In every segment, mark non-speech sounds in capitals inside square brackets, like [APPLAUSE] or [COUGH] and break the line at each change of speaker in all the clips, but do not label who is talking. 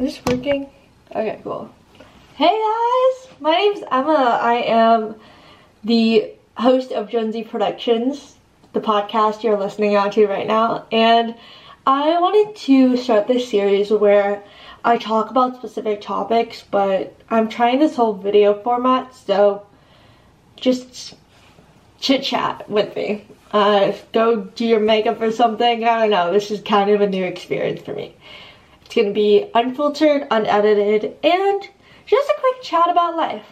Is this working? Okay, cool. Hey guys, my name's Emma. I am the host of Gen Z Productions, the podcast you're listening on to right now, and I wanted to start this series where I talk about specific topics, but I'm trying this whole video format, so just chit chat with me. Uh, go do your makeup or something. I don't know. This is kind of a new experience for me. It's gonna be unfiltered, unedited, and just a quick chat about life.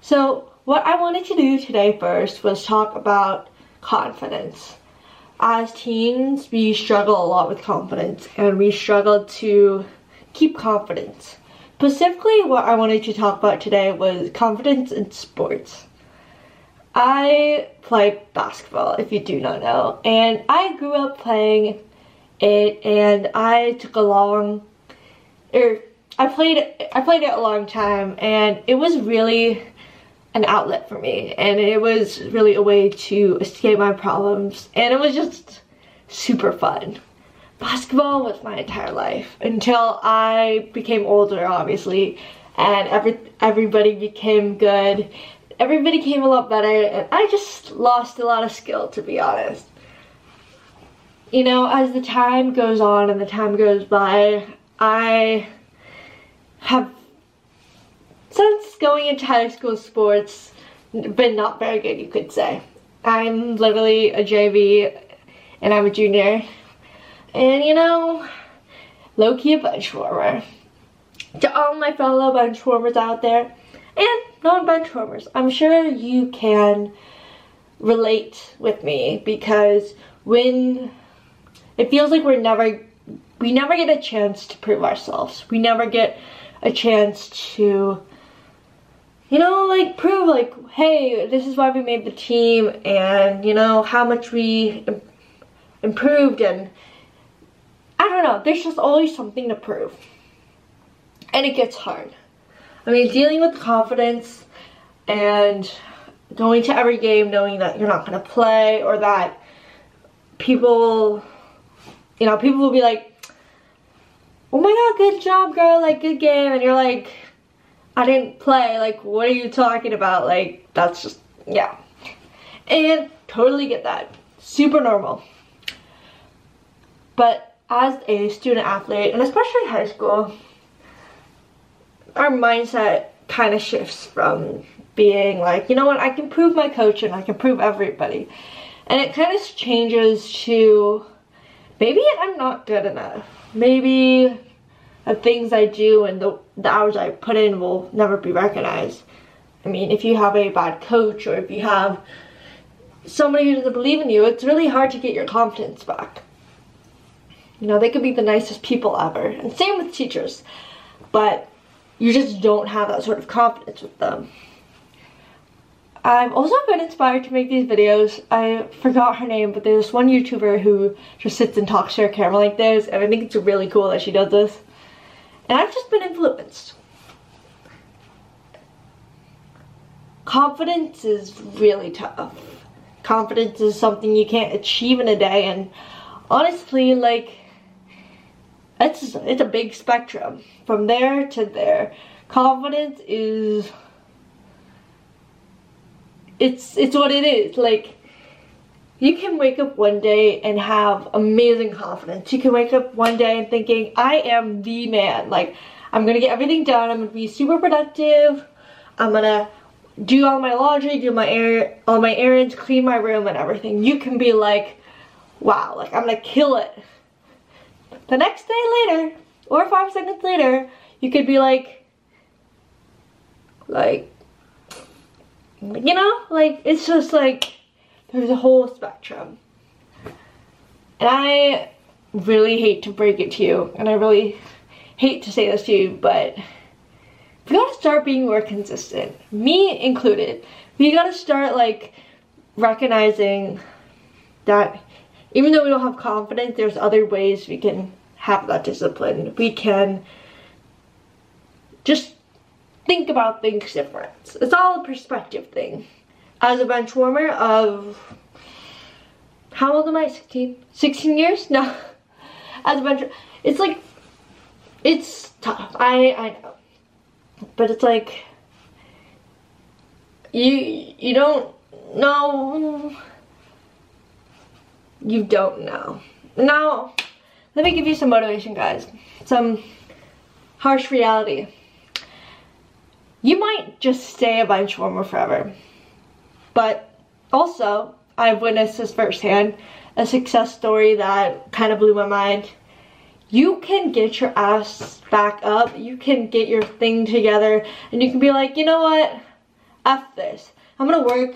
So, what I wanted to do today first was talk about confidence. As teens, we struggle a lot with confidence, and we struggle to keep confidence. Specifically, what I wanted to talk about today was confidence in sports. I play basketball, if you do not know, and I grew up playing it, and I took a long, er, I played, I played it a long time, and it was really an outlet for me, and it was really a way to escape my problems, and it was just super fun. Basketball was my entire life until I became older, obviously, and every everybody became good everybody came a lot better and I just lost a lot of skill to be honest. You know, as the time goes on and the time goes by, I have, since going into high school sports, been not very good, you could say. I'm literally a JV and I'm a junior. And you know, low-key a bench warmer. To all my fellow bench warmers out there, and non-bench warmers. I'm sure you can relate with me because when it feels like we're never we never get a chance to prove ourselves. We never get a chance to you know like prove like hey this is why we made the team and you know how much we improved and I don't know. There's just always something to prove. And it gets hard. I mean, dealing with confidence and going to every game knowing that you're not going to play or that people, you know, people will be like, oh my god, good job, girl, like, good game. And you're like, I didn't play. Like, what are you talking about? Like, that's just, yeah. And totally get that. Super normal. But as a student athlete, and especially high school, our mindset kind of shifts from being like, you know what, I can prove my coach and I can prove everybody. And it kind of changes to maybe I'm not good enough. Maybe the things I do and the, the hours I put in will never be recognized. I mean, if you have a bad coach or if you have somebody who doesn't believe in you, it's really hard to get your confidence back. You know, they could be the nicest people ever. And same with teachers. But you just don't have that sort of confidence with them. I've also been inspired to make these videos. I forgot her name, but there's one YouTuber who just sits and talks to her camera like this, and I think it's really cool that she does this. And I've just been influenced. Confidence is really tough. Confidence is something you can't achieve in a day, and honestly, like, it's it's a big spectrum from there to there confidence is it's it's what it is. Like you can wake up one day and have amazing confidence. You can wake up one day and thinking i am the man. Like i'm gonna get everything done. I'm gonna be super productive. I'm gonna do all my laundry do my air all my errands clean my room and everything. You can be like wow like i'm gonna kill it. The next day later, or five seconds later, you could be like, like, you know, like, it's just like, there's a whole spectrum. And I really hate to break it to you, and I really hate to say this to you, but we gotta start being more consistent. Me included. We gotta start, like, recognizing that even though we don't have confidence, there's other ways we can have that discipline. We can just think about things different. It's all a perspective thing. As a bench warmer of, how old am I, 16? 16 years? [LAUGHS] No. As a bench, it's like, it's tough. I I know, but it's like you you don't know. You don't know. Now, let me give you some motivation, guys. Some harsh reality. You might just stay a bench warmer forever, but also I've witnessed this firsthand, a success story that kind of blew my mind. You can get your ass back up, you can get your thing together, and you can be like, you know what, F this. I'm gonna work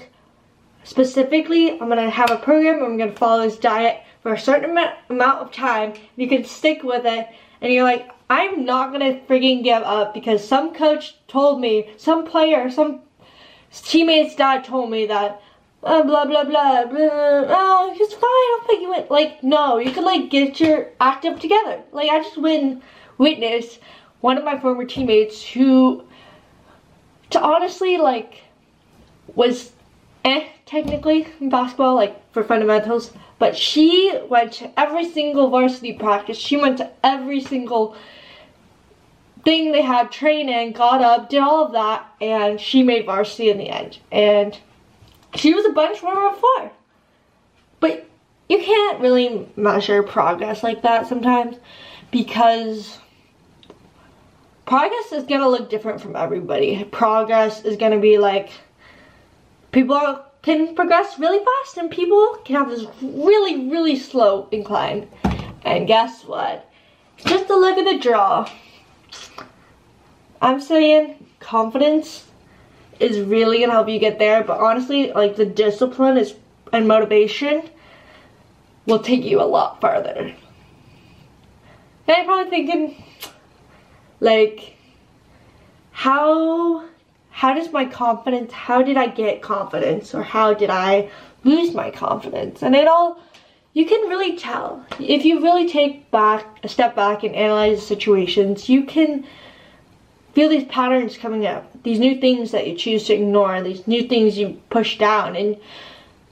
specifically, I'm gonna have a program, I'm gonna follow this diet for a certain amount of time, you can stick with it, and you're like, I'm not gonna freaking give up because some coach told me, some player, some teammate's dad told me that uh, blah blah blah blah oh it's fine I'll put you in. Like no you could like get your act up together. Like I just win witness one of my former teammates who to honestly like was eh technically in basketball like for fundamentals but she went to every single varsity practice she went to every single thing they had training got up did all of that and she made varsity in the end and she was a bench warmer before. But you can't really measure progress like that sometimes because progress is gonna look different from everybody. Progress is gonna be like people can progress really fast and people can have this really, really slow incline. And guess what? Just to look at the draw. I'm saying confidence is really gonna help you get there. But honestly, like the discipline is and motivation will take you a lot farther. And I'm probably thinking, like, how how does my confidence, how did I get confidence or how did I lose my confidence? And it all, you can really tell. If you really take back, a step back and analyze situations, you can feel these patterns coming up, these new things that you choose to ignore, these new things you push down, and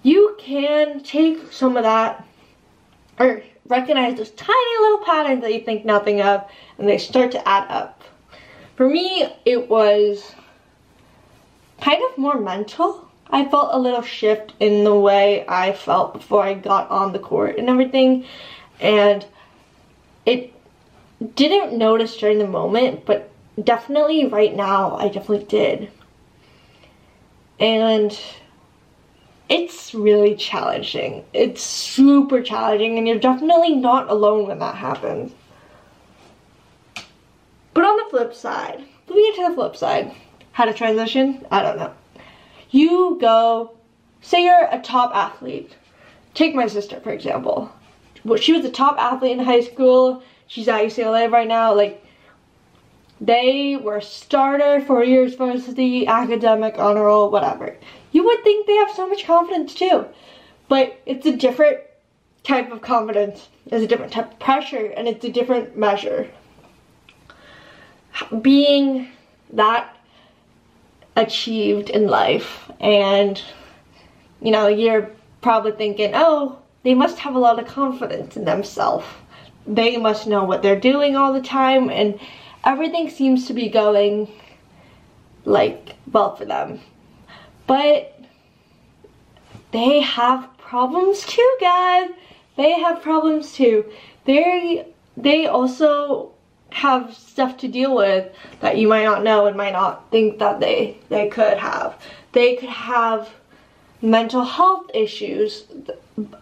you can take some of that or recognize those tiny little patterns that you think nothing of and they start to add up. For me, it was kind of more mental. I felt a little shift in the way I felt before I got on the court and everything. And it didn't notice during the moment, but definitely right now, I definitely did. And it's really challenging. It's super challenging, and you're definitely not alone when that happens. But on the flip side, let me get to the flip side, how to transition? I don't know. You go, say you're a top athlete. Take my sister, for example. Well, she was a top athlete in high school. She's at UCLA right now. Like, they were starter for years varsity, academic, honor roll, whatever. You would think they have so much confidence too. But it's a different type of confidence. It's a different type of pressure and it's a different measure. Being that achieved in life and you know, you're probably thinking, oh, they must have a lot of confidence in themselves. They must know what they're doing all the time and everything seems to be going like well for them. But they have problems too, guys. They have problems too. They they also have stuff to deal with that you might not know and might not think that they they could have. They could have mental health issues,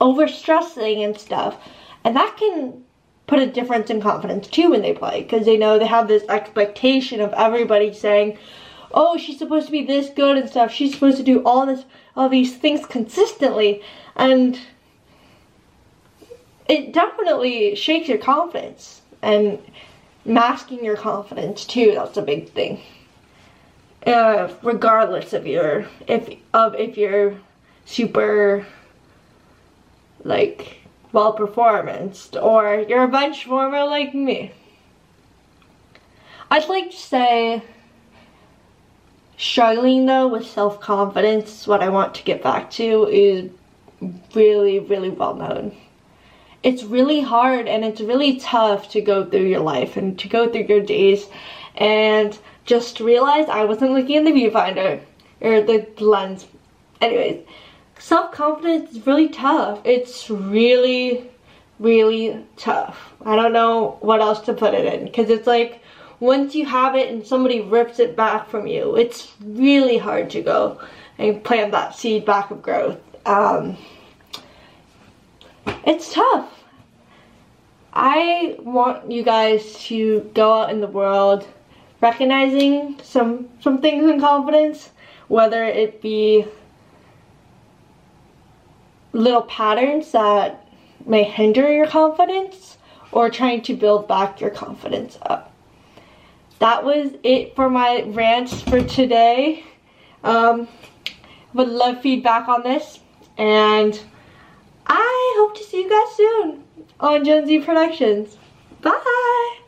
overstressing and stuff. And that can put a difference in confidence too when they play because they know they have this expectation of everybody saying oh she's supposed to be this good and stuff she's supposed to do all this all these things consistently and it definitely shakes your confidence and masking your confidence too that's a big thing uh, regardless of your if of if you're super like well performance or you're a bench warmer like me. I'd like to say struggling though with self-confidence, what I want to get back to is really, really well known. It's really hard and it's really tough to go through your life and to go through your days and just realize I wasn't looking in the viewfinder or the lens. Anyways, self-confidence is really tough. It's really, really tough. I don't know what else to put it in because it's like once you have it and somebody rips it back from you, it's really hard to go and plant that seed back of growth. Um, it's tough. I want you guys to go out in the world recognizing some some things in confidence, whether it be little patterns that may hinder your confidence or trying to build back your confidence up. That was it for my rants for today. Um, would love feedback on this and I hope to see you guys soon on Gen Z Productions. Bye!